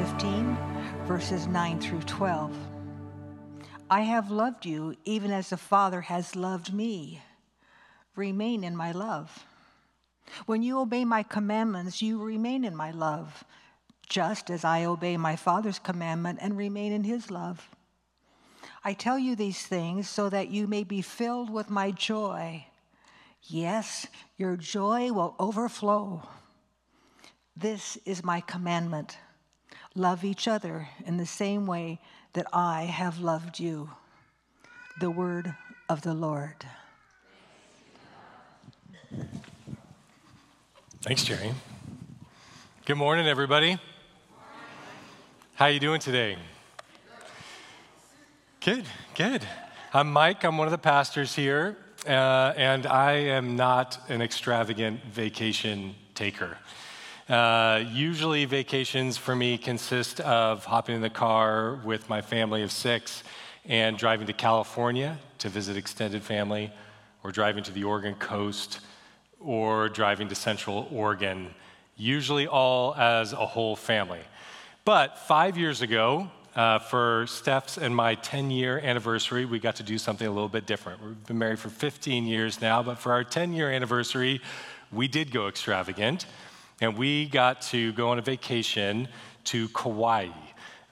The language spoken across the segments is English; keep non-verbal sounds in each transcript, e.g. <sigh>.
15, verses 9 through 12. I have loved you even as the Father has loved me. Remain in my love. When you obey my commandments, you remain in my love, just as I obey my Father's commandment and remain in his love. I tell you these things so that you may be filled with my joy. Yes, your joy will overflow. This is my commandment love each other in the same way that I have loved you. The word of the Lord. Thanks, Jerry. Good morning, everybody. How you doing today? Good, good. I'm Mike. I'm one of the pastors here, uh, and I am not an extravagant vacation taker. Uh, usually, vacations for me consist of hopping in the car with my family of six and driving to California to visit extended family, or driving to the Oregon coast, or driving to Central Oregon, usually all as a whole family. But five years ago, uh, for Steph's and my 10 year anniversary, we got to do something a little bit different. We've been married for 15 years now, but for our 10 year anniversary, we did go extravagant and we got to go on a vacation to Kauai.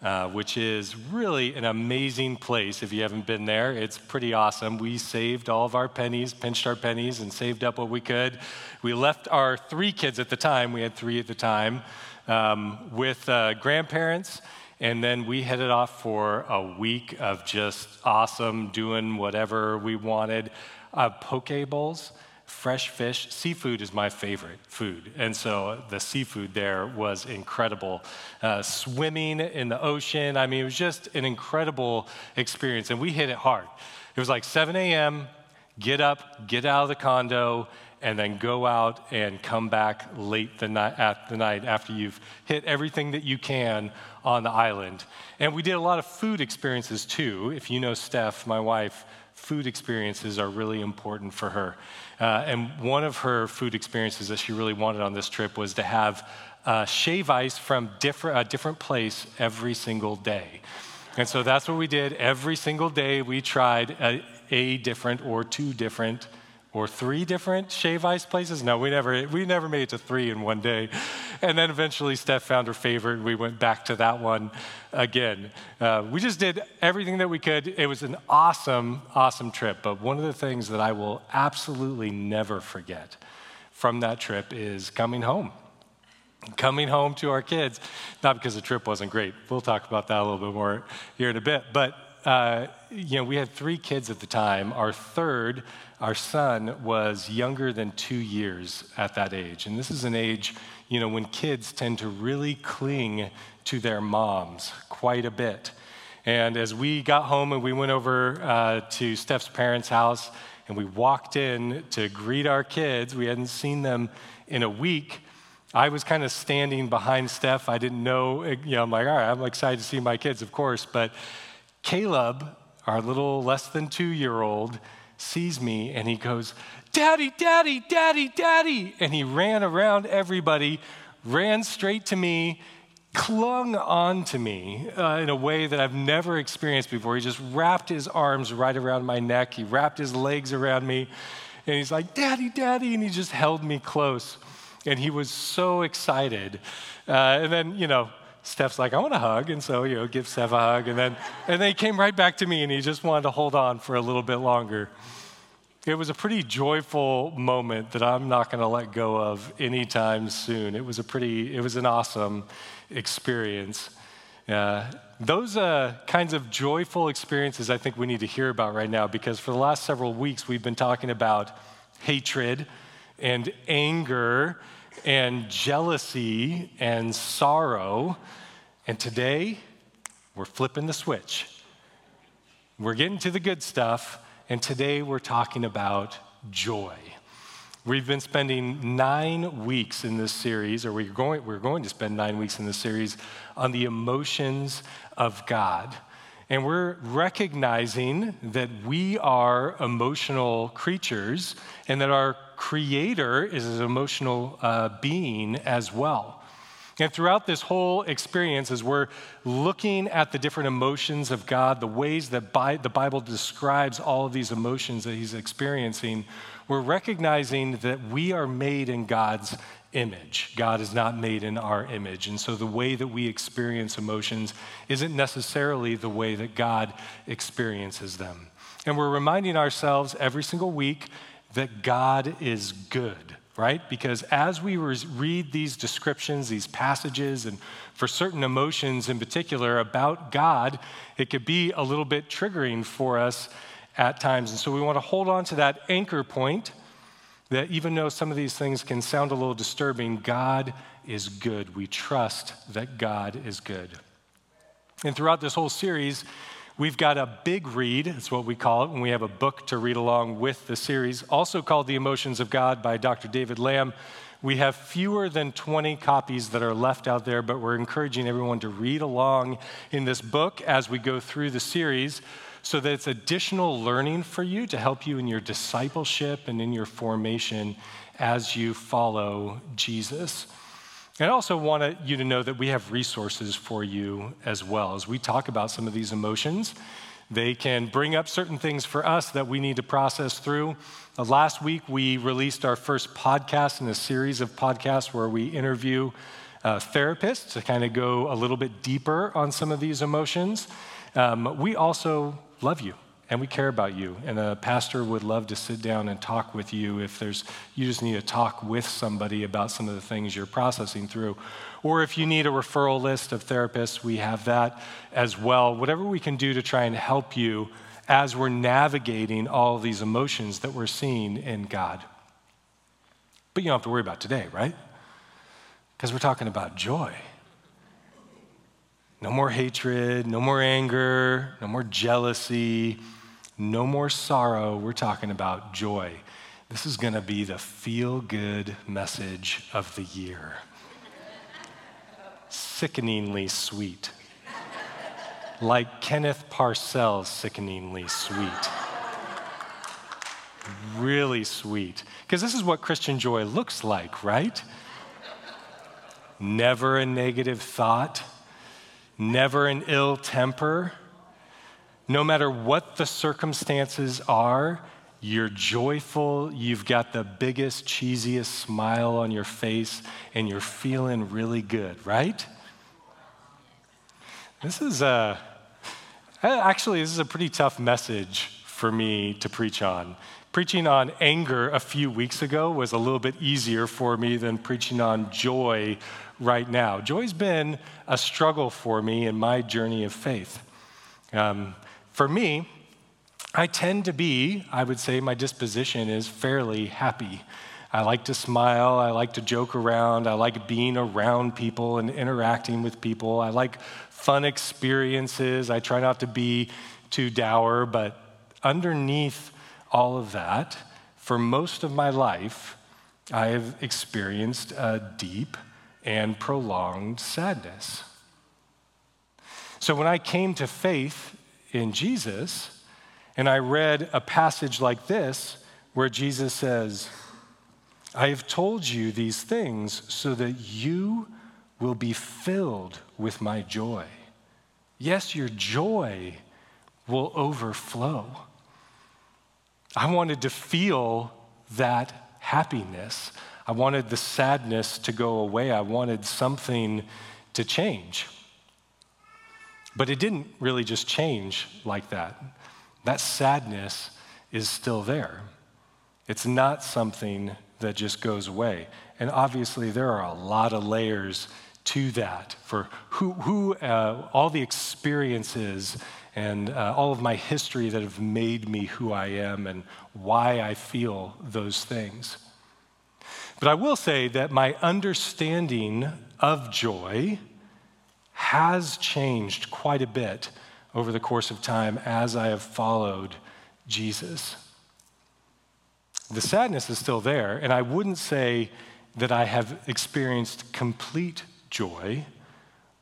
Uh, which is really an amazing place if you haven't been there. It's pretty awesome. We saved all of our pennies, pinched our pennies, and saved up what we could. We left our three kids at the time, we had three at the time, um, with uh, grandparents. And then we headed off for a week of just awesome, doing whatever we wanted. Uh, poke bowls fresh fish. Seafood is my favorite food. And so the seafood there was incredible. Uh, swimming in the ocean, I mean, it was just an incredible experience. And we hit it hard. It was like 7 a.m., get up, get out of the condo, and then go out and come back late the night, at the night after you've hit everything that you can on the island. And we did a lot of food experiences too. If you know Steph, my wife, food experiences are really important for her. Uh, and one of her food experiences that she really wanted on this trip was to have uh, shave ice from different, a different place every single day. And so that's what we did. Every single day we tried a, a different or two different or three different shave ice places. No, we never, we never made it to three in one day. And then eventually Steph found her favorite, we went back to that one again. Uh, we just did everything that we could. It was an awesome, awesome trip. But one of the things that I will absolutely never forget from that trip is coming home. Coming home to our kids, not because the trip wasn't great. We'll talk about that a little bit more here in a bit. But, uh, you know, we had three kids at the time. Our third, our son was younger than two years at that age. And this is an age, you know, when kids tend to really cling to their moms quite a bit. And as we got home and we went over uh, to Steph's parents' house and we walked in to greet our kids, we hadn't seen them in a week. I was kind of standing behind Steph. I didn't know, you know, I'm like, all right, I'm excited to see my kids, of course. But Caleb, our little less than two year old, sees me and he goes, Daddy, Daddy, Daddy, Daddy. And he ran around everybody, ran straight to me, clung on to me uh, in a way that I've never experienced before. He just wrapped his arms right around my neck, he wrapped his legs around me, and he's like, Daddy, Daddy. And he just held me close. And he was so excited. Uh, and then, you know, Steph's like, I want a hug. And so, you know, give Steph a hug. And then, and then he came right back to me and he just wanted to hold on for a little bit longer. It was a pretty joyful moment that I'm not going to let go of anytime soon. It was a pretty, it was an awesome experience. Uh, those uh, kinds of joyful experiences I think we need to hear about right now because for the last several weeks we've been talking about hatred and anger and jealousy and sorrow. And today, we're flipping the switch. We're getting to the good stuff, and today we're talking about joy. We've been spending nine weeks in this series, or we're going, we're going to spend nine weeks in this series on the emotions of God. And we're recognizing that we are emotional creatures and that our Creator is an emotional uh, being as well. And throughout this whole experience, as we're looking at the different emotions of God, the ways that the Bible describes all of these emotions that he's experiencing, we're recognizing that we are made in God's image. God is not made in our image. And so the way that we experience emotions isn't necessarily the way that God experiences them. And we're reminding ourselves every single week that God is good right? Because as we read these descriptions, these passages, and for certain emotions in particular about God, it could be a little bit triggering for us at times. And so we want to hold on to that anchor point that even though some of these things can sound a little disturbing, God is good. We trust that God is good. And throughout this whole series, We've got a big read, it's what we call it, when we have a book to read along with the series, also called The Emotions of God by Dr. David Lamb. We have fewer than 20 copies that are left out there, but we're encouraging everyone to read along in this book as we go through the series so that it's additional learning for you to help you in your discipleship and in your formation as you follow Jesus. I also want you to know that we have resources for you as well. As we talk about some of these emotions, they can bring up certain things for us that we need to process through. Uh, last week, we released our first podcast in a series of podcasts where we interview uh, therapists to kind of go a little bit deeper on some of these emotions. Um, we also love you and we care about you. And a pastor would love to sit down and talk with you if there's you just need to talk with somebody about some of the things you're processing through. Or if you need a referral list of therapists, we have that as well. Whatever we can do to try and help you as we're navigating all these emotions that we're seeing in God. But you don't have to worry about today, right? Because we're talking about joy. No more hatred, no more anger, no more jealousy, no more sorrow. We're talking about joy. This is going to be the feel good message of the year. Sickeningly sweet. Like Kenneth Parcell's sickeningly sweet. Really sweet. Because this is what Christian joy looks like, right? Never a negative thought, never an ill temper no matter what the circumstances are, you're joyful, you've got the biggest, cheesiest smile on your face, and you're feeling really good, right? This is a, actually, this is a pretty tough message for me to preach on. Preaching on anger a few weeks ago was a little bit easier for me than preaching on joy right now. Joy's been a struggle for me in my journey of faith. Um, for me, I tend to be, I would say my disposition is fairly happy. I like to smile. I like to joke around. I like being around people and interacting with people. I like fun experiences. I try not to be too dour, but underneath all of that, for most of my life, I have experienced a deep and prolonged sadness. So when I came to faith in Jesus, and I read a passage like this where Jesus says, I have told you these things so that you will be filled with my joy. Yes, your joy will overflow. I wanted to feel that happiness. I wanted the sadness to go away. I wanted something to change. But it didn't really just change like that. That sadness is still there. It's not something that just goes away. And obviously, there are a lot of layers to that for who, who uh, all the experiences and uh, all of my history that have made me who I am and why I feel those things. But I will say that my understanding of joy has changed quite a bit over the course of time as I have followed Jesus. The sadness is still there, and I wouldn't say that I have experienced complete joy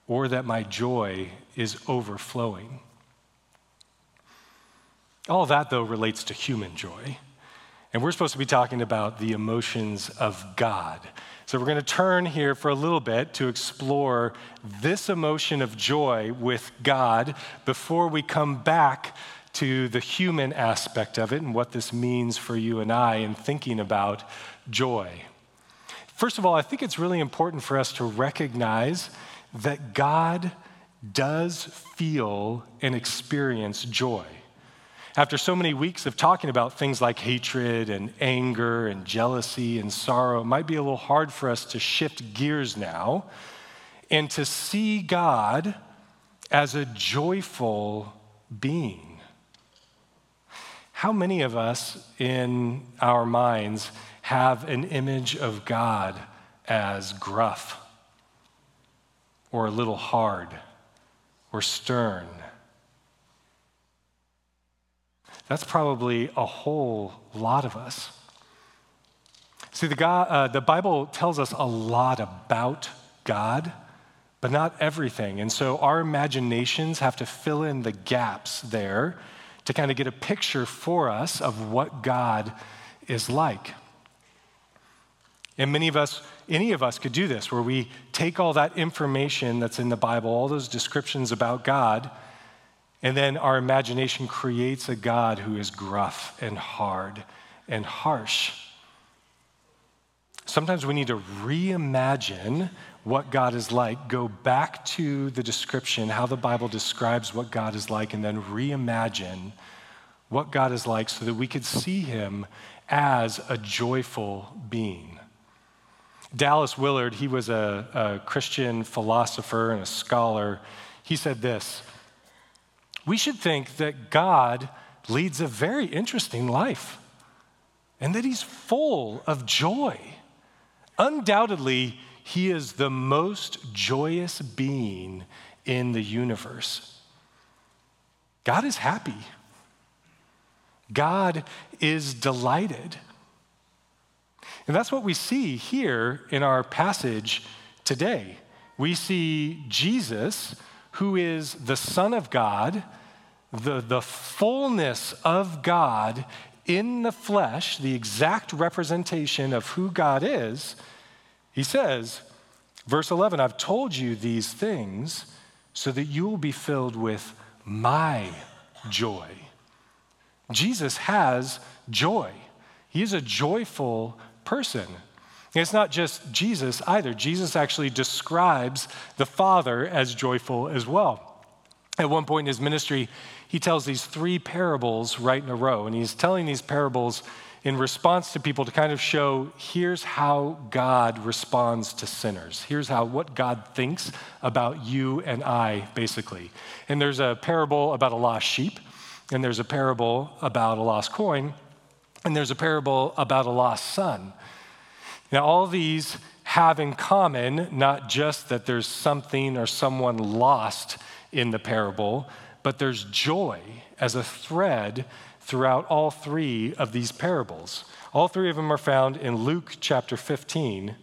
or that my joy is overflowing. All that, though, relates to human joy. And we're supposed to be talking about the emotions of God. So we're going to turn here for a little bit to explore this emotion of joy with God before we come back to the human aspect of it and what this means for you and I in thinking about joy. First of all, I think it's really important for us to recognize that God does feel and experience joy. After so many weeks of talking about things like hatred and anger and jealousy and sorrow, it might be a little hard for us to shift gears now and to see God as a joyful being. How many of us in our minds have an image of God as gruff or a little hard or stern? That's probably a whole lot of us. See, the, God, uh, the Bible tells us a lot about God, but not everything. And so our imaginations have to fill in the gaps there to kind of get a picture for us of what God is like. And many of us, any of us could do this, where we take all that information that's in the Bible, all those descriptions about God, and then our imagination creates a God who is gruff and hard and harsh. Sometimes we need to reimagine what God is like, go back to the description, how the Bible describes what God is like, and then reimagine what God is like so that we could see him as a joyful being. Dallas Willard, he was a, a Christian philosopher and a scholar. He said this we should think that God leads a very interesting life and that he's full of joy. Undoubtedly, he is the most joyous being in the universe. God is happy. God is delighted. And that's what we see here in our passage today. We see Jesus, who is the Son of God the, the fullness of God in the flesh, the exact representation of who God is, he says, verse 11, I've told you these things so that you will be filled with my joy. Jesus has joy. He is a joyful person. It's not just Jesus either. Jesus actually describes the Father as joyful as well. At one point in his ministry, he tells these three parables right in a row. And he's telling these parables in response to people to kind of show here's how God responds to sinners. Here's how what God thinks about you and I, basically. And there's a parable about a lost sheep, and there's a parable about a lost coin, and there's a parable about a lost son. Now, all these have in common not just that there's something or someone lost in the parable, but there's joy as a thread throughout all three of these parables. All three of them are found in Luke chapter 15.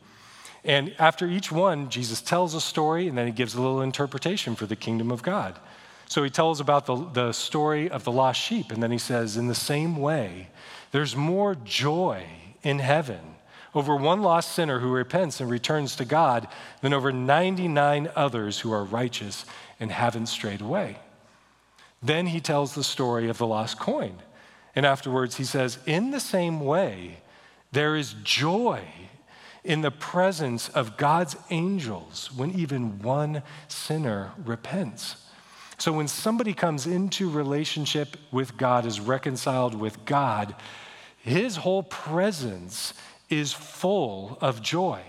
And after each one, Jesus tells a story and then he gives a little interpretation for the kingdom of God. So he tells about the, the story of the lost sheep, and then he says, in the same way, there's more joy in heaven over one lost sinner who repents and returns to God than over 99 others who are righteous and haven't strayed away. Then he tells the story of the lost coin. And afterwards, he says, In the same way, there is joy in the presence of God's angels when even one sinner repents. So when somebody comes into relationship with God, is reconciled with God, his whole presence is full of joy.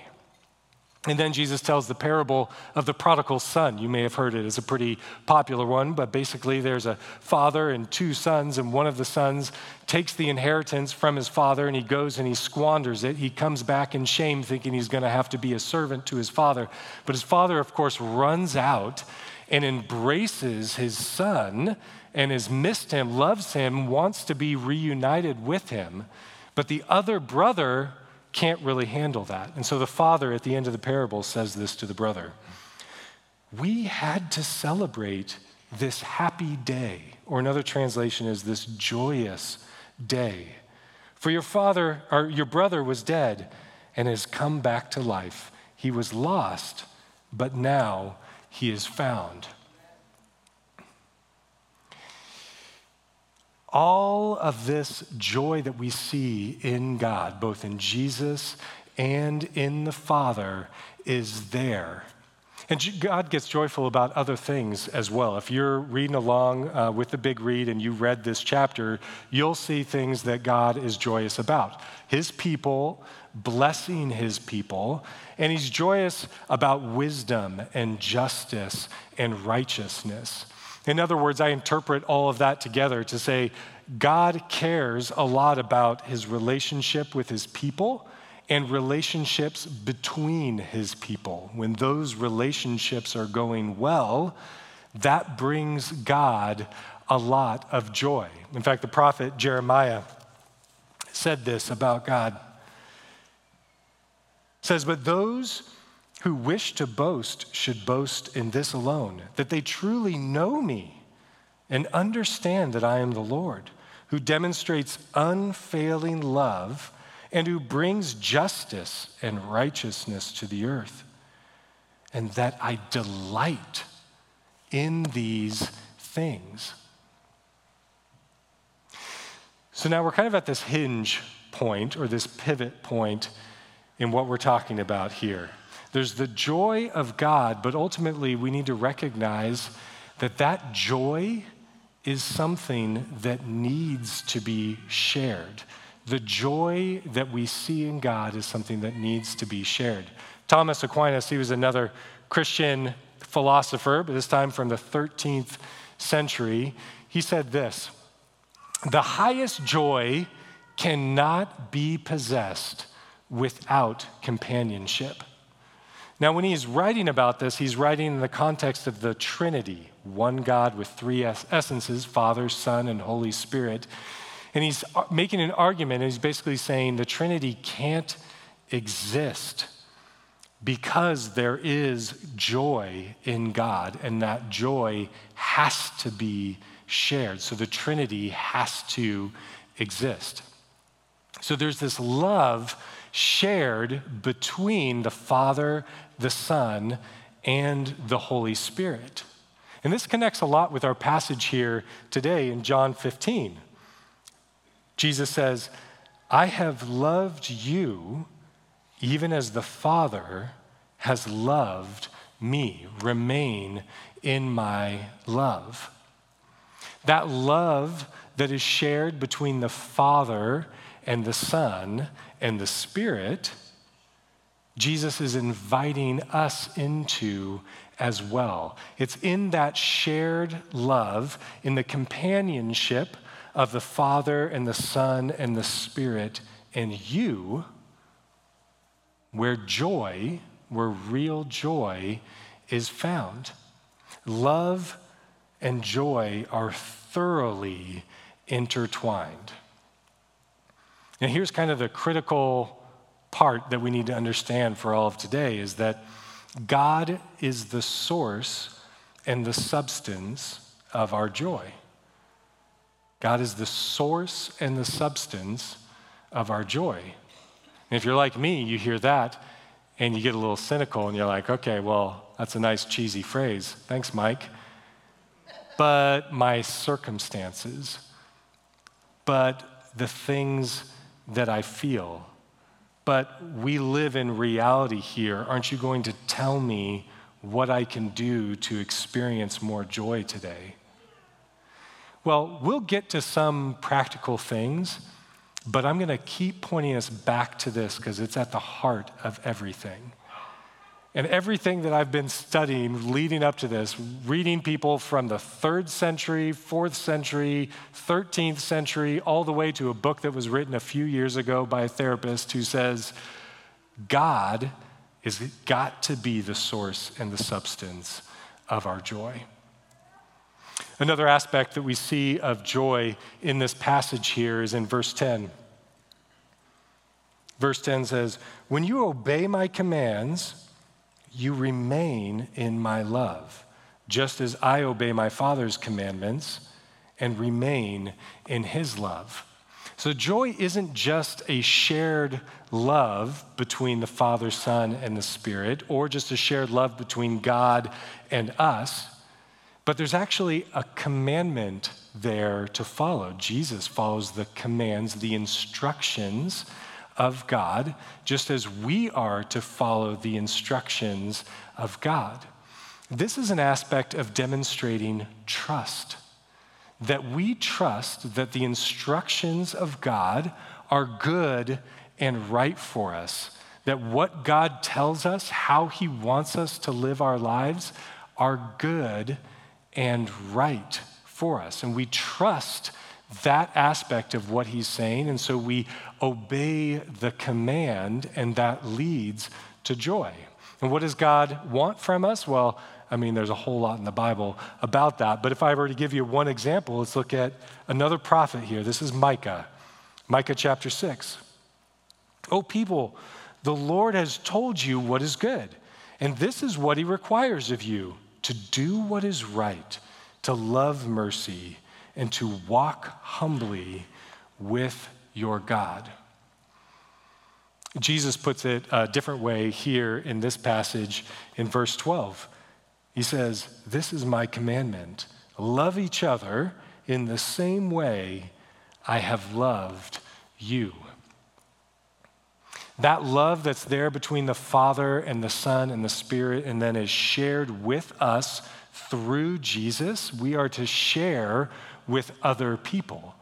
And then Jesus tells the parable of the prodigal son. You may have heard it. It's a pretty popular one, but basically there's a father and two sons, and one of the sons takes the inheritance from his father and he goes and he squanders it. He comes back in shame, thinking he's going to have to be a servant to his father. But his father, of course, runs out and embraces his son and has missed him, loves him, wants to be reunited with him. But the other brother can't really handle that. And so the father at the end of the parable says this to the brother We had to celebrate this happy day, or another translation is this joyous day. For your father, or your brother, was dead and has come back to life. He was lost, but now he is found. All of this joy that we see in God, both in Jesus and in the Father, is there. And God gets joyful about other things as well. If you're reading along uh, with the big read and you read this chapter, you'll see things that God is joyous about. His people blessing his people, and he's joyous about wisdom and justice and righteousness. In other words, I interpret all of that together to say God cares a lot about his relationship with his people and relationships between his people. When those relationships are going well, that brings God a lot of joy. In fact, the prophet Jeremiah said this about God. Says, But those who wish to boast should boast in this alone, that they truly know me and understand that I am the Lord, who demonstrates unfailing love and who brings justice and righteousness to the earth, and that I delight in these things. So now we're kind of at this hinge point or this pivot point in what we're talking about here. There's the joy of God, but ultimately we need to recognize that that joy is something that needs to be shared. The joy that we see in God is something that needs to be shared. Thomas Aquinas, he was another Christian philosopher, but this time from the 13th century. He said this The highest joy cannot be possessed without companionship. Now, when he's writing about this, he's writing in the context of the Trinity one God with three essences Father, Son, and Holy Spirit. And he's uh, making an argument, and he's basically saying the Trinity can't exist because there is joy in God, and that joy has to be shared. So the Trinity has to exist. So there's this love shared between the Father, the Son, and the Holy Spirit. And this connects a lot with our passage here today in John 15. Jesus says, I have loved you even as the Father has loved me. Remain in my love. That love that is shared between the Father and the Son and the Spirit, Jesus is inviting us into as well. It's in that shared love, in the companionship of the Father and the Son and the Spirit and you, where joy, where real joy is found. Love and joy are thoroughly intertwined. And here's kind of the critical part that we need to understand for all of today is that God is the source and the substance of our joy. God is the source and the substance of our joy. And if you're like me, you hear that and you get a little cynical and you're like, okay, well, that's a nice cheesy phrase. Thanks, Mike. But my circumstances, but the things that I feel. But we live in reality here. Aren't you going to tell me what I can do to experience more joy today? Well, we'll get to some practical things, but I'm going to keep pointing us back to this because it's at the heart of everything. And everything that I've been studying leading up to this, reading people from the third century, fourth century, 13th century, all the way to a book that was written a few years ago by a therapist who says, God is got to be the source and the substance of our joy. Another aspect that we see of joy in this passage here is in verse 10. Verse 10 says, When you obey my commands, you remain in my love, just as I obey my Father's commandments and remain in his love. So, joy isn't just a shared love between the Father, Son, and the Spirit, or just a shared love between God and us, but there's actually a commandment there to follow. Jesus follows the commands, the instructions of God, just as we are to follow the instructions of God. This is an aspect of demonstrating trust that we trust that the instructions of God are good and right for us, that what God tells us, how He wants us to live our lives, are good and right for us. And we trust that aspect of what He's saying, and so we obey the command, and that leads to joy. And what does God want from us? Well, I mean, there's a whole lot in the Bible about that. But if I were to give you one example, let's look at another prophet here. This is Micah, Micah chapter 6. Oh, people, the Lord has told you what is good, and this is what he requires of you to do what is right, to love mercy, and to walk humbly with your God. Jesus puts it a different way here in this passage in verse 12. He says, This is my commandment love each other in the same way I have loved you. That love that's there between the Father and the Son and the Spirit, and then is shared with us through Jesus, we are to share with other people.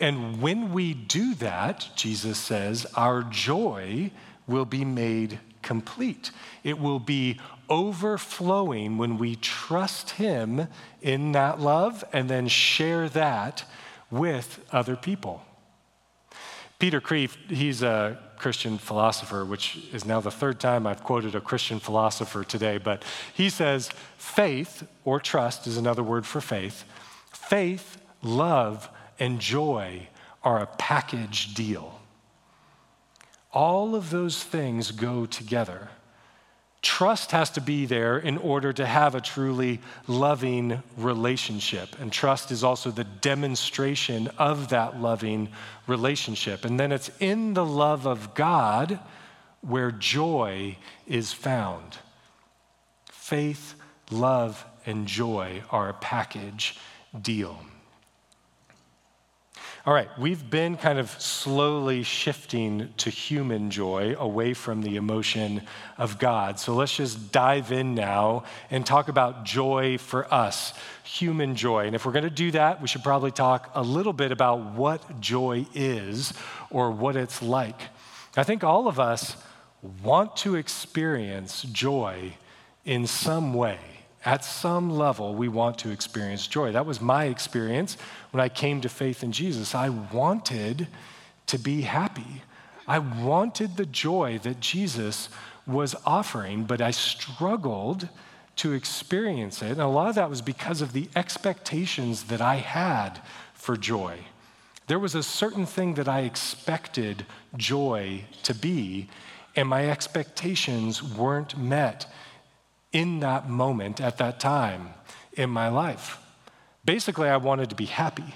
And when we do that, Jesus says, our joy will be made complete. It will be overflowing when we trust Him in that love and then share that with other people. Peter Kreeft, he's a Christian philosopher, which is now the third time I've quoted a Christian philosopher today, but he says faith or trust is another word for faith. Faith, love, and joy are a package deal. All of those things go together. Trust has to be there in order to have a truly loving relationship. And trust is also the demonstration of that loving relationship. And then it's in the love of God where joy is found. Faith, love, and joy are a package deal. All right, we've been kind of slowly shifting to human joy away from the emotion of God. So let's just dive in now and talk about joy for us, human joy. And if we're going to do that, we should probably talk a little bit about what joy is or what it's like. I think all of us want to experience joy in some way. At some level, we want to experience joy. That was my experience when I came to faith in Jesus. I wanted to be happy. I wanted the joy that Jesus was offering, but I struggled to experience it. And a lot of that was because of the expectations that I had for joy. There was a certain thing that I expected joy to be, and my expectations weren't met in that moment at that time in my life. Basically, I wanted to be happy.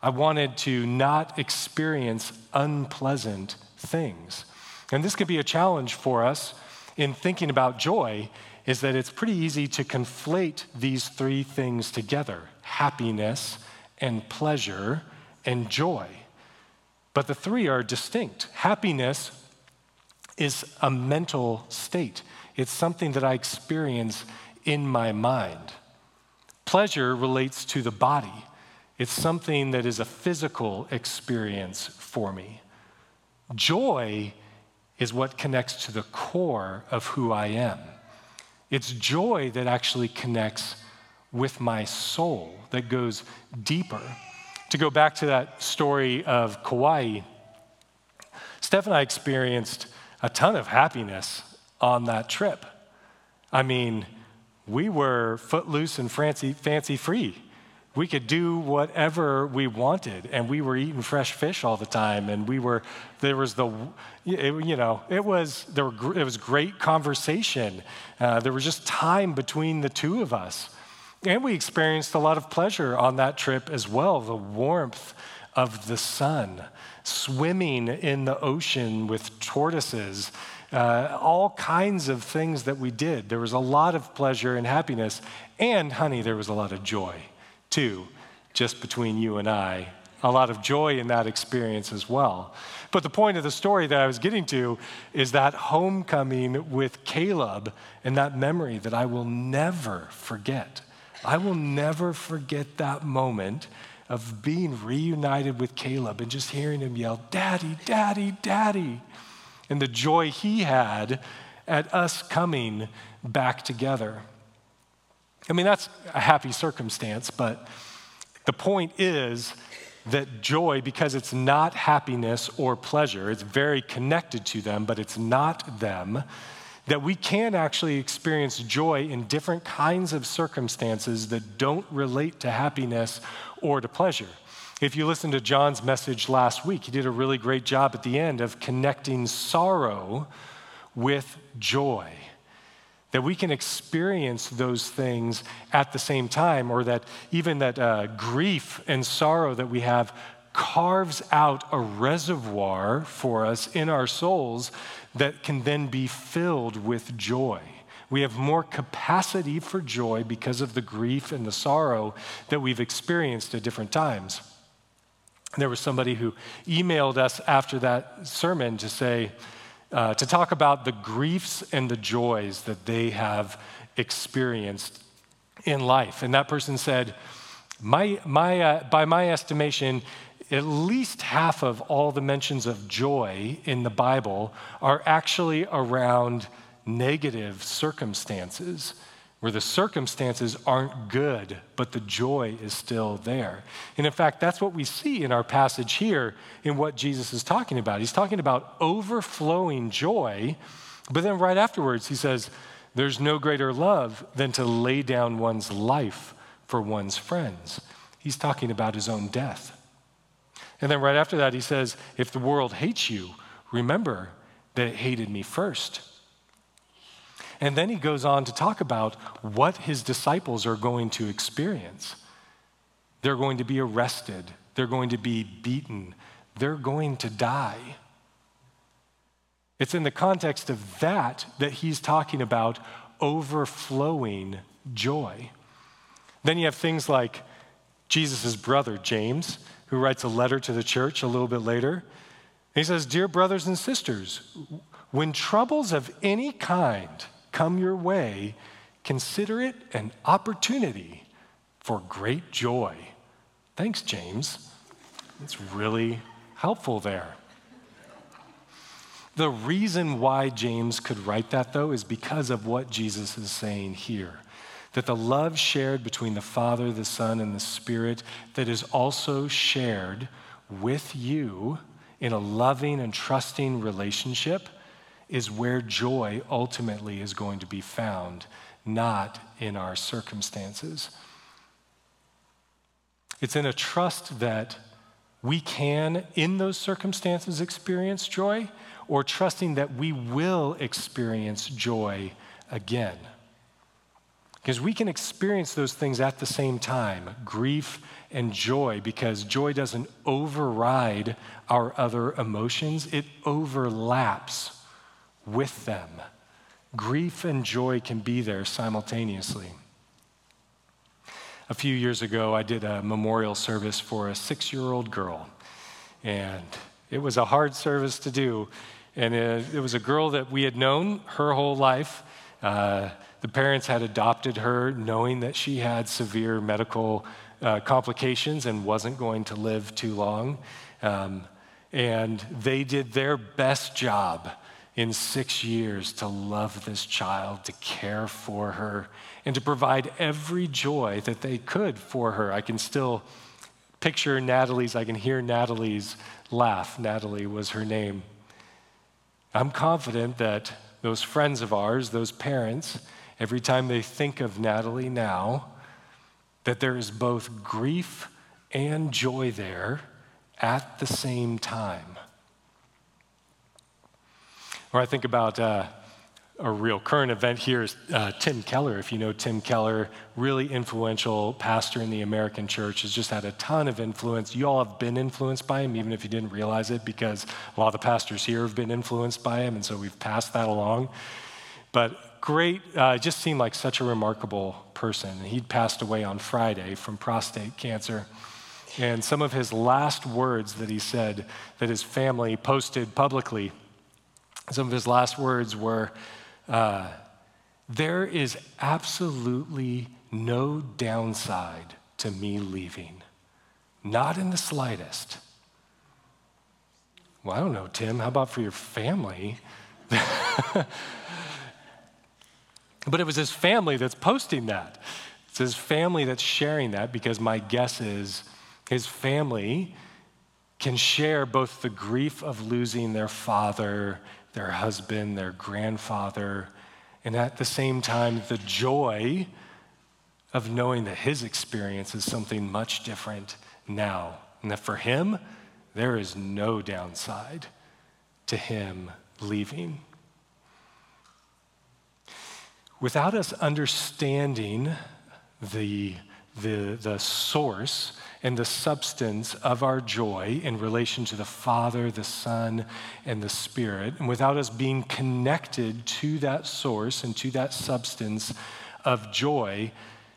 I wanted to not experience unpleasant things. And this could be a challenge for us in thinking about joy is that it's pretty easy to conflate these three things together happiness and pleasure and joy. But the three are distinct. Happiness is a mental state, it's something that I experience in my mind. Pleasure relates to the body, it's something that is a physical experience for me. Joy is what connects to the core of who I am. It's joy that actually connects with my soul, that goes deeper. To go back to that story of Kauai, Steph and I experienced a ton of happiness on that trip. I mean, we were footloose and fancy, fancy free. We could do whatever we wanted, and we were eating fresh fish all the time. And we were there was the, you know, it was there were it was great conversation. Uh, there was just time between the two of us, and we experienced a lot of pleasure on that trip as well. The warmth of the sun, swimming in the ocean with tortoises, uh, all kinds of things that we did. There was a lot of pleasure and happiness. And, honey, there was a lot of joy, too, just between you and I. A lot of joy in that experience as well. But the point of the story that I was getting to is that homecoming with Caleb and that memory that I will never forget. I will never forget that moment of being reunited with Caleb and just hearing him yell, Daddy, Daddy, Daddy, and the joy he had at us coming back together. I mean, that's a happy circumstance, but the point is that joy, because it's not happiness or pleasure, it's very connected to them, but it's not them, that we can actually experience joy in different kinds of circumstances that don't relate to happiness or to pleasure. If you listen to John's message last week, he did a really great job at the end of connecting sorrow with joy that we can experience those things at the same time, or that even that uh, grief and sorrow that we have carves out a reservoir for us in our souls that can then be filled with joy. We have more capacity for joy because of the grief and the sorrow that we've experienced at different times. There was somebody who emailed us after that sermon to say, uh, to talk about the griefs and the joys that they have experienced in life. And that person said, my, my, uh, by my estimation, at least half of all the mentions of joy in the Bible are actually around negative circumstances where the circumstances aren't good, but the joy is still there. And in fact, that's what we see in our passage here in what Jesus is talking about. He's talking about overflowing joy, but then right afterwards, he says, There's no greater love than to lay down one's life for one's friends. He's talking about his own death. And then right after that, he says, If the world hates you, remember that it hated me first. And then he goes on to talk about what his disciples are going to experience. They're going to be arrested, they're going to be beaten, they're going to die. It's in the context of that that he's talking about overflowing joy. Then you have things like Jesus' brother, James, who writes a letter to the church a little bit later. He says, Dear brothers and sisters, when troubles of any kind come your way, consider it an opportunity for great joy. Thanks, James. It's really helpful there. The reason why James could write that, though, is because of what Jesus is saying here. That the love shared between the Father, the Son, and the Spirit, that is also shared with you in a loving and trusting relationship, is where joy ultimately is going to be found, not in our circumstances. It's in a trust that we can, in those circumstances, experience joy, or trusting that we will experience joy again. Because we can experience those things at the same time grief and joy, because joy doesn't override our other emotions, it overlaps with them. Grief and joy can be there simultaneously. A few years ago, I did a memorial service for a six year old girl, and it was a hard service to do. And it, was a girl that we had known her whole life. Uh, the parents had adopted her knowing that she had severe medical uh, complications and wasn't going to live too long. Um, and they did their best job in six years to love this child, to care for her, and to provide every joy that they could for her. I can still picture Natalie's, I can hear Natalie's laugh. Natalie was her name. I'm confident that those friends of ours, those parents, every time they think of Natalie now, that there is both grief and joy there at the same time. Or I think about uh, a real current event here is uh, Tim Keller. If you know Tim Keller, really influential pastor in the American church, has just had a ton of influence. You all have been influenced by him, even if you didn't realize it, because a lot of the pastors here have been influenced by him, and so we've passed that along. But great, uh, just seemed like such a remarkable person. He'd passed away on Friday from prostate cancer. And some of his last words that he said that his family posted publicly, some of his last words were, uh, There is absolutely no downside to me leaving, not in the slightest. Well, I don't know, Tim. How about for your family? <laughs> but it was his family that's posting that. It's his family that's sharing that because my guess is his family can share both the grief of losing their father their husband, their grandfather, and at the same time, the joy of knowing that his experience is something much different now. And that for him, there is no downside to him leaving. Without us understanding the, the, the source and the substance of our joy in relation to the Father, the Son, and the Spirit. And without us being connected to that source and to that substance of joy,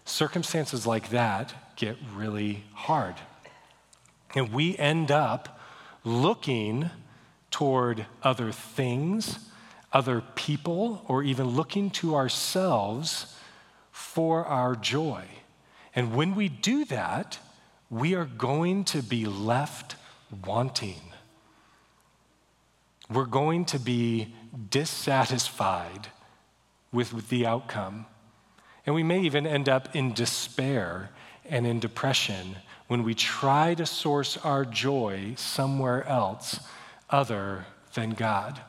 circumstances like that get really hard. And we end up looking toward other things, other people, or even looking to ourselves for our joy. And when we do that, we are going to be left wanting. We're going to be dissatisfied with, with the outcome. And we may even end up in despair and in depression when we try to source our joy somewhere else other than God.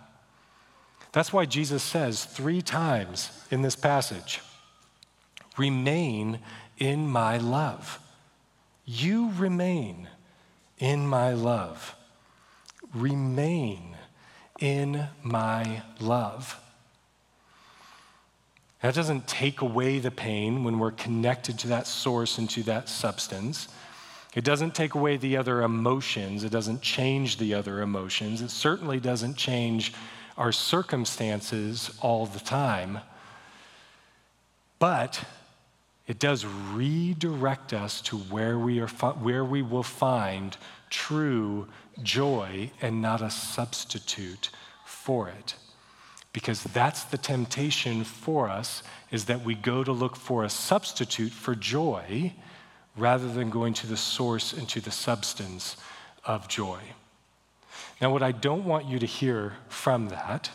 That's why Jesus says three times in this passage remain in my love. You remain in my love. Remain in my love. That doesn't take away the pain when we're connected to that source and to that substance. It doesn't take away the other emotions. It doesn't change the other emotions. It certainly doesn't change our circumstances all the time. But it does redirect us to where we, are, where we will find true joy and not a substitute for it. Because that's the temptation for us is that we go to look for a substitute for joy rather than going to the source and to the substance of joy. Now, what I don't want you to hear from that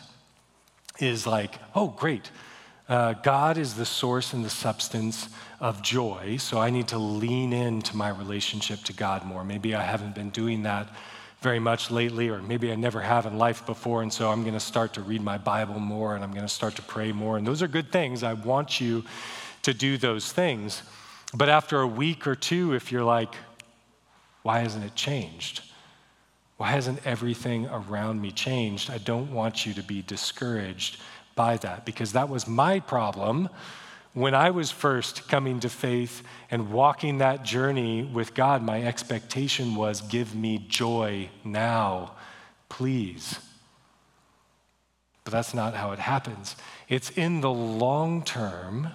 is like, oh, great, uh, God is the source and the substance of joy, so I need to lean into my relationship to God more. Maybe I haven't been doing that very much lately, or maybe I never have in life before, and so I'm going to start to read my Bible more and I'm going to start to pray more. And those are good things. I want you to do those things. But after a week or two, if you're like, why hasn't it changed? Why hasn't everything around me changed? I don't want you to be discouraged by that because that was my problem when I was first coming to faith and walking that journey with God. My expectation was give me joy now, please. But that's not how it happens. It's in the long term,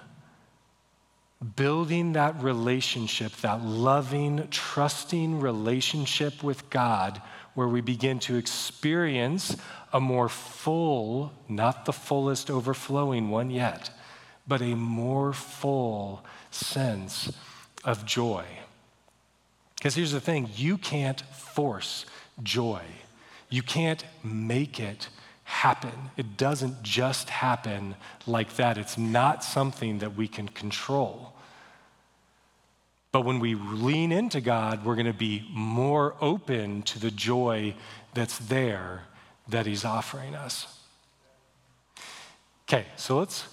building that relationship, that loving, trusting relationship with God, where we begin to experience a more full, not the fullest overflowing one yet, but a more full sense of joy. Because here's the thing you can't force joy, you can't make it happen. It doesn't just happen like that, it's not something that we can control. But when we lean into God, we're going to be more open to the joy that's there that He's offering us. Okay, so let's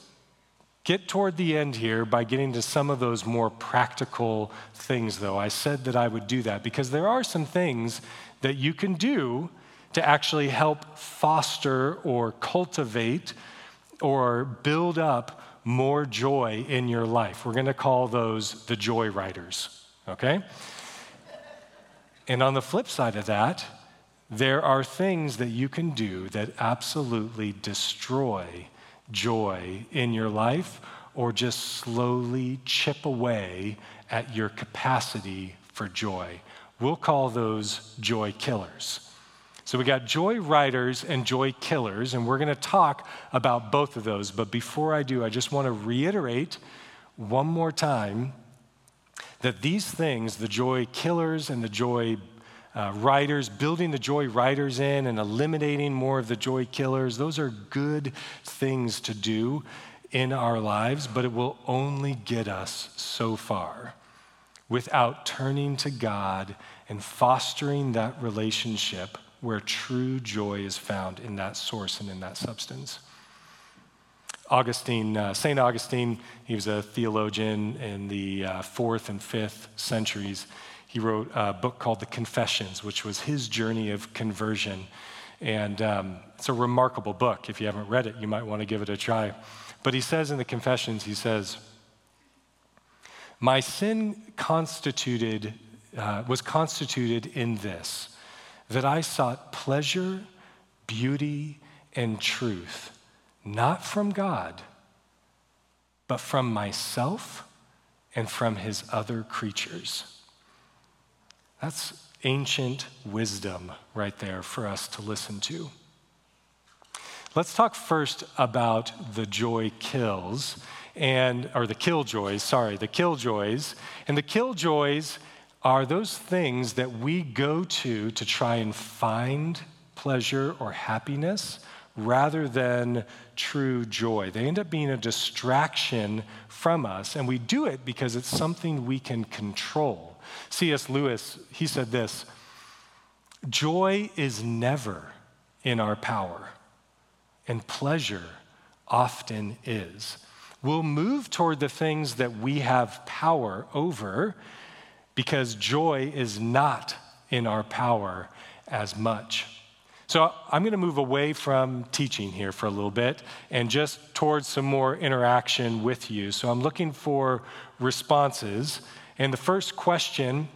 get toward the end here by getting to some of those more practical things, though. I said that I would do that because there are some things that you can do to actually help foster or cultivate or build up more joy in your life. We're going to call those the joy riders, okay? And on the flip side of that, there are things that you can do that absolutely destroy joy in your life or just slowly chip away at your capacity for joy. We'll call those joy killers. So we got joy riders and joy killers, and we're going to talk about both of those. But before I do, I just want to reiterate one more time that these things, the joy killers and the joy uh, riders, building the joy riders in and eliminating more of the joy killers, those are good things to do in our lives, but it will only get us so far without turning to God and fostering that relationship where true joy is found in that source and in that substance. Augustine, uh, St. Augustine, he was a theologian in the uh, fourth and fifth centuries. He wrote a book called The Confessions, which was his journey of conversion. And um, it's a remarkable book. If you haven't read it, you might want to give it a try. But he says in the Confessions, he says, My sin constituted, uh, was constituted in this, that I sought pleasure, beauty, and truth not from God, but from myself and from his other creatures. That's ancient wisdom right there for us to listen to. Let's talk first about the joy kills and or the killjoys, sorry, the killjoys. And the killjoys are those things that we go to to try and find pleasure or happiness rather than true joy. They end up being a distraction from us, and we do it because it's something we can control. C.S. Lewis, he said this Joy is never in our power, and pleasure often is. We'll move toward the things that we have power over because joy is not in our power as much. So I'm going to move away from teaching here for a little bit and just towards some more interaction with you. So I'm looking for responses. And the first question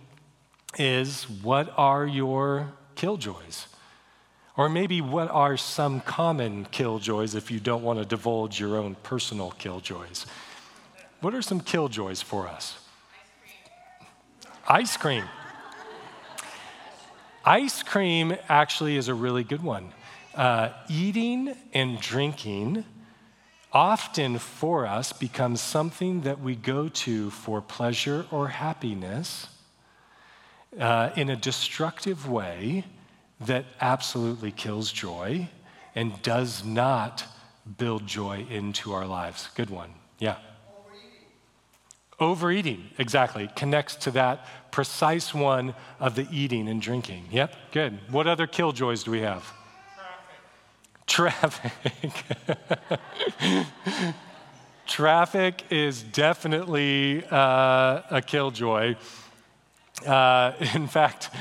is What are your killjoys? Or maybe what are some common killjoys if you don't want to divulge your own personal killjoys? What are some killjoys for us? Ice cream. Ice cream. Actually is a really good one. Uh, eating and drinking often for us becomes something that we go to for pleasure or happiness uh, in a destructive way that absolutely kills joy and does not build joy into our lives. Good one. Yeah. Overeating, exactly, connects to that precise one of the eating and drinking. Yep, good. What other killjoys do we have? Traffic. <laughs> Traffic, is definitely uh, a killjoy. Uh, in fact,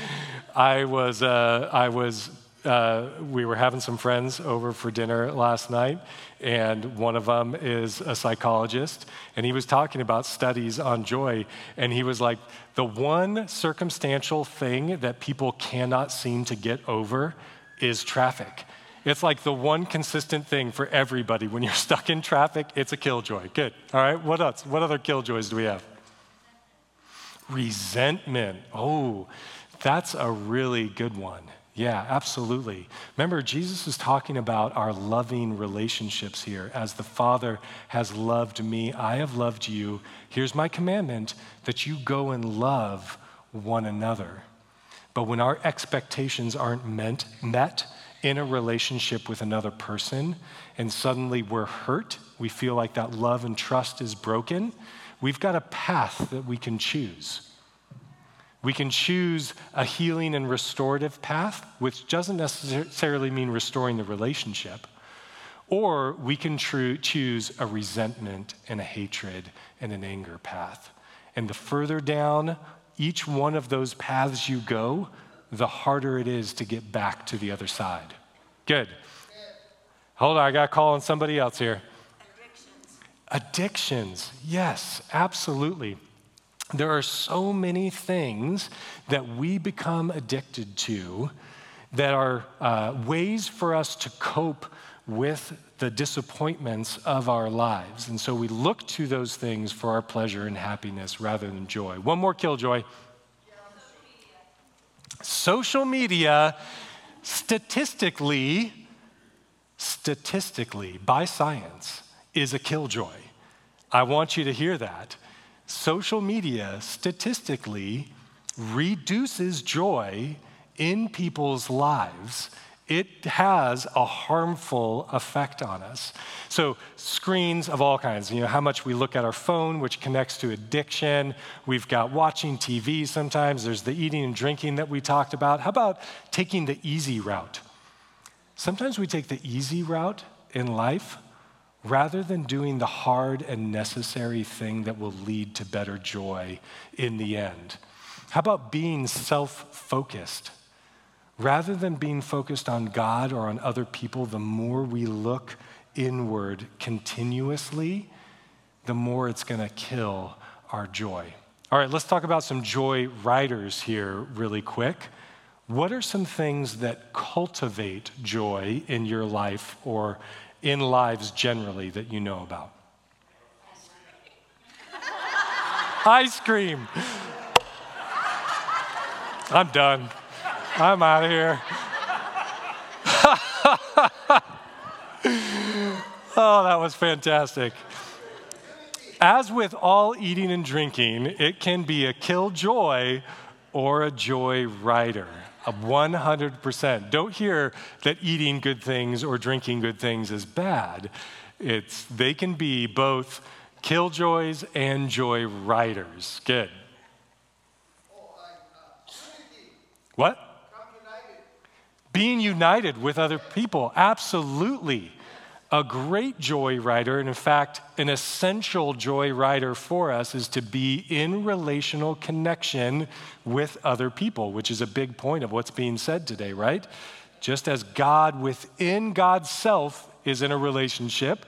I was, uh, I was uh, we were having some friends over for dinner last night, and one of them is a psychologist, and he was talking about studies on joy, and he was like, the one circumstantial thing that people cannot seem to get over is traffic. It's like the one consistent thing for everybody. When you're <laughs> stuck in traffic, it's a killjoy. Good. All right, what else? What other killjoys do we have? Resentment. Oh, that's a really good one. Yeah, absolutely. Remember, Jesus is talking about our loving relationships here. As the Father has loved me, I have loved you. Here's my commandment that you go and love one another. But when our expectations aren't meant, met in a relationship with another person, and suddenly we're hurt, we feel like that love and trust is broken, we've got a path that we can choose. We can choose a healing and restorative path, which doesn't necessarily mean restoring the relationship. Or we can tr- choose a resentment and a hatred and an anger path. And the further down each one of those paths you go, the harder it is to get back to the other side. Good. Hold on, I got to call on somebody else here. Addictions, yes, absolutely. There are so many things that we become addicted to that are uh, ways for us to cope with the disappointments of our lives. And so we look to those things for our pleasure and happiness rather than joy. One more killjoy. Social media, statistically, statistically, by science, is a killjoy. I want you to hear that. Social media, statistically, reduces joy in people's lives it has a harmful effect on us. So, screens of all kinds, you know, how much we look at our phone, which connects to addiction. We've got watching TV sometimes. There's the eating and drinking that we talked about. How about taking the easy route? Sometimes we take the easy route in life rather than doing the hard and necessary thing that will lead to better joy in the end. How about being self focused? Rather than being focused on God or on other people, the more we look inward continuously, the more it's going to kill our joy. All right, let's talk about some joy riders here, really quick. What are some things that cultivate joy in your life or in lives generally that you know about? Ice cream. I'm done. I'm out of here. <laughs> oh, that was fantastic. As with all eating and drinking, it can be a killjoy or a joy rider. A 100%. Don't hear that eating good things or drinking good things is bad. It's, they can be both killjoys and joy riders. Good. What? Being united with other people, absolutely. A great joy rider, and in fact, an essential joy rider for us is to be in relational connection with other people, which is a big point of what's being said today, right? Just as God within God's self is in a relationship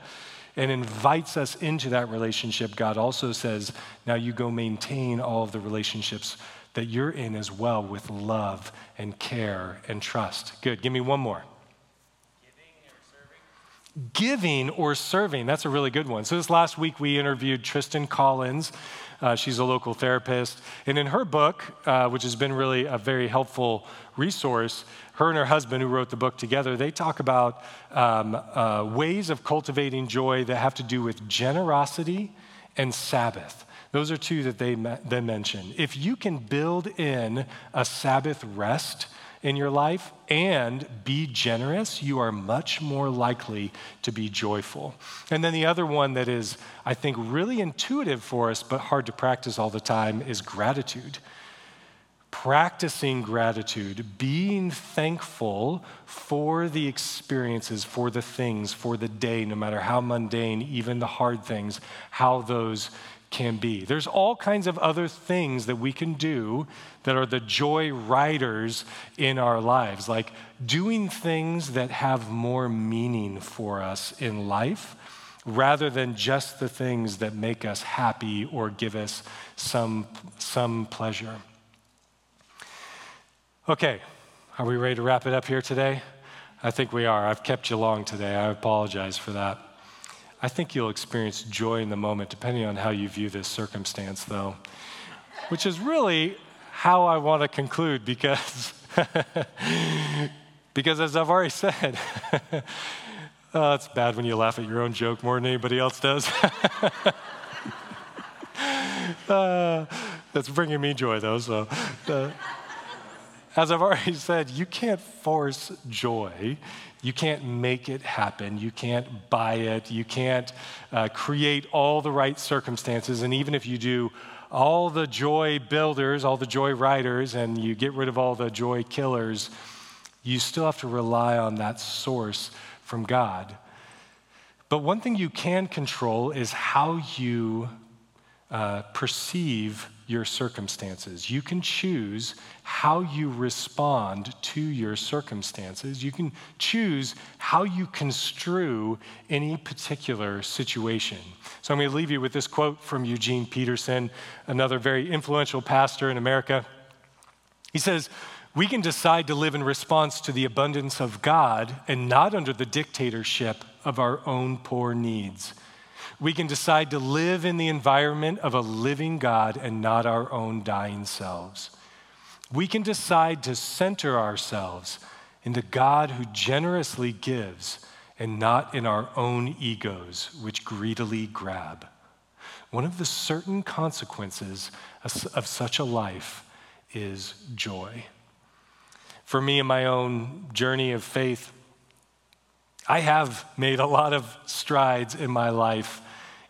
and invites us into that relationship, God also says, now you go maintain all of the relationships that you're in as well with love and care and trust. Good. Give me one more. Giving or serving, that's a really good one. So, this last week we interviewed Tristan Collins. Uh, she's a local therapist. And in her book, uh, which has been really a very helpful resource, her and her husband, who wrote the book together, they talk about um, uh, ways of cultivating joy that have to do with generosity and Sabbath. Those are two that they, they mention. If you can build in a Sabbath rest in your life and be generous, you are much more likely to be joyful. And then the other one that is, I think, really intuitive for us, but hard to practice all the time is gratitude. Practicing gratitude, being thankful for the experiences, for the things, for the day, no matter how mundane, even the hard things, how those can be. There's all kinds of other things that we can do that are the joy riders in our lives, like doing things that have more meaning for us in life rather than just the things that make us happy or give us some, some pleasure. Okay, are we ready to wrap it up here today? I think we are. I've kept you long today. I apologize for that. I think you'll experience joy in the moment, depending on how you view this circumstance, though, which is really how I want to conclude because, <laughs> because as I've already said, <laughs> oh, it's bad when you laugh at your own joke more than anybody else does. <laughs> uh, that's bringing me joy, though, so. Uh, as I've already <laughs> said, you can't force joy. You can't make it happen. You can't buy it. You can't uh, create all the right circumstances. And even if you do all the joy builders, all the joy riders, and you get rid of all the joy killers, you still have to rely on that source from God. But one thing you can control is how you uh, perceive your circumstances. You can choose how you respond to your circumstances. You can choose how you construe any particular situation. So I'm going to leave you with this quote from Eugene Peterson, another very influential pastor in America. He says, We can decide to live in response to the abundance of God and not under the dictatorship of our own poor needs. We can decide to live in the environment of a living God and not our own dying selves. We can decide to center ourselves in the God who generously gives and not in our own egos, which greedily grab. One of the certain consequences of such a life is joy. For me, in my own journey of faith, I have made a lot of strides in my life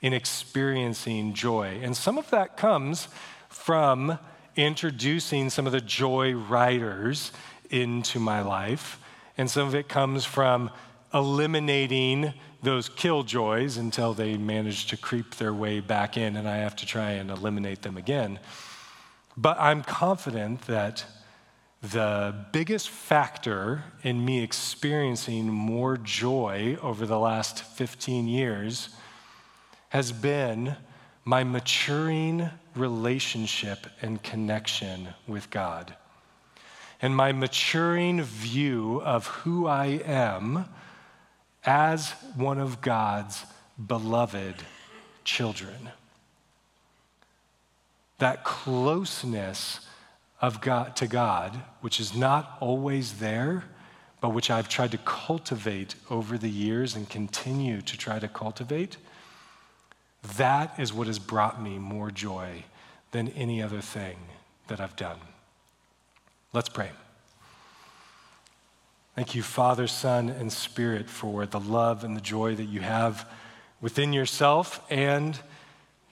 in experiencing joy. And some of that comes from introducing some of the joy riders into my life. And some of it comes from eliminating those killjoys until they manage to creep their way back in and I have to try and eliminate them again. But I'm confident that the biggest factor in me experiencing more joy over the last 15 years has been my maturing relationship and connection with God. And my maturing view of who I am as one of God's beloved children. That closeness of God to God, which is not always there, but which I've tried to cultivate over the years and continue to try to cultivate, that is what has brought me more joy than any other thing that I've done. Let's pray. Thank you, Father, Son, and Spirit, for the love and the joy that you have within yourself and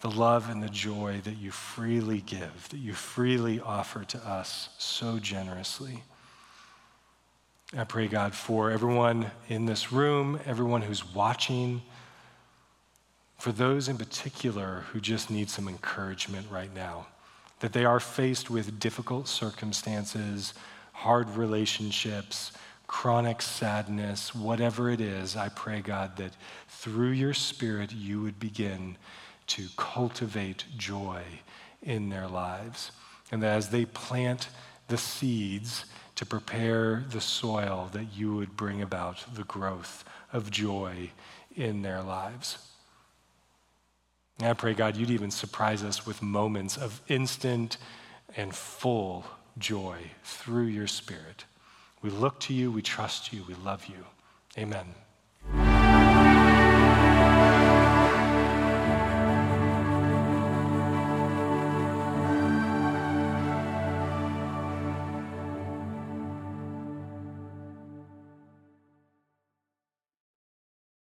the love and the joy that you freely give, that you freely offer to us so generously. I pray, God, for everyone in this room, everyone who's watching, for those in particular who just need some encouragement right now, that they are faced with difficult circumstances, hard relationships, chronic sadness, whatever it is, I pray, God, that through your Spirit you would begin to cultivate joy in their lives. And that as they plant the seeds to prepare the soil, that you would bring about the growth of joy in their lives. And I pray, God, you'd even surprise us with moments of instant and full joy through your Spirit. We look to you, we trust you, we love you. Amen.